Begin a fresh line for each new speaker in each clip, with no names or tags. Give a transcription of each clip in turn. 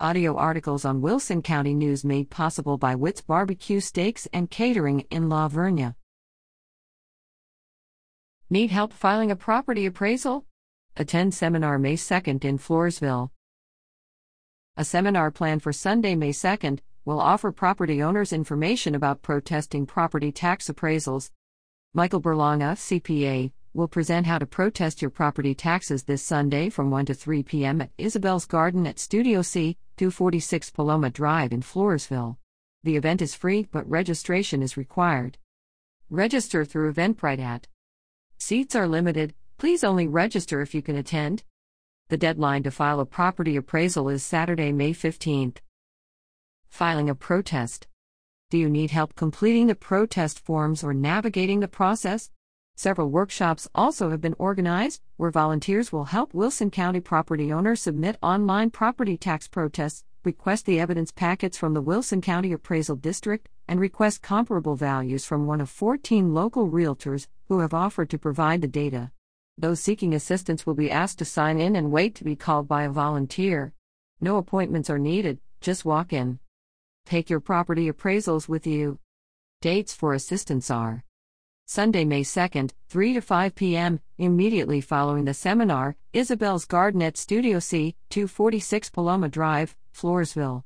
Audio articles on Wilson County News made possible by Witt's Barbecue Steaks and Catering in La Vernia. Need help filing a property appraisal? Attend seminar May 2nd in Floresville. A seminar planned for Sunday, May 2nd, will offer property owners information about protesting property tax appraisals. Michael Berlanga, CPA, will present how to protest your property taxes this Sunday from 1 to 3 p.m. at Isabel's Garden at Studio C, 246 Paloma Drive in Floresville. The event is free, but registration is required. Register through Eventbrite at. Seats are limited, please only register if you can attend. The deadline to file a property appraisal is Saturday, May 15th. Filing a protest. Do you need help completing the protest forms or navigating the process? Several workshops also have been organized where volunteers will help Wilson County property owners submit online property tax protests, request the evidence packets from the Wilson County Appraisal District, and request comparable values from one of 14 local realtors who have offered to provide the data. Those seeking assistance will be asked to sign in and wait to be called by a volunteer. No appointments are needed, just walk in. Take your property appraisals with you. Dates for assistance are Sunday, May 2nd, 3 to 5 p.m., immediately following the seminar, Isabel's Garden at Studio C, 246 Paloma Drive, Floresville.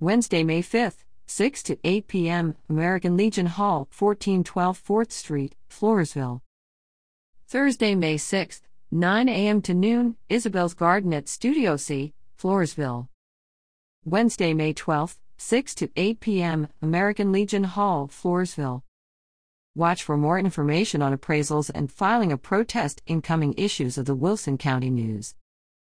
Wednesday, May 5th, 6 to 8 p.m., American Legion Hall, 1412 4th Street, Floresville. Thursday, May 6th, 9 a.m. to noon, Isabel's Garden at Studio C, Floresville. Wednesday, May 12th, 6 to 8 p.m., American Legion Hall, Floresville. Watch for more information on appraisals and filing a protest in coming issues of the Wilson County News.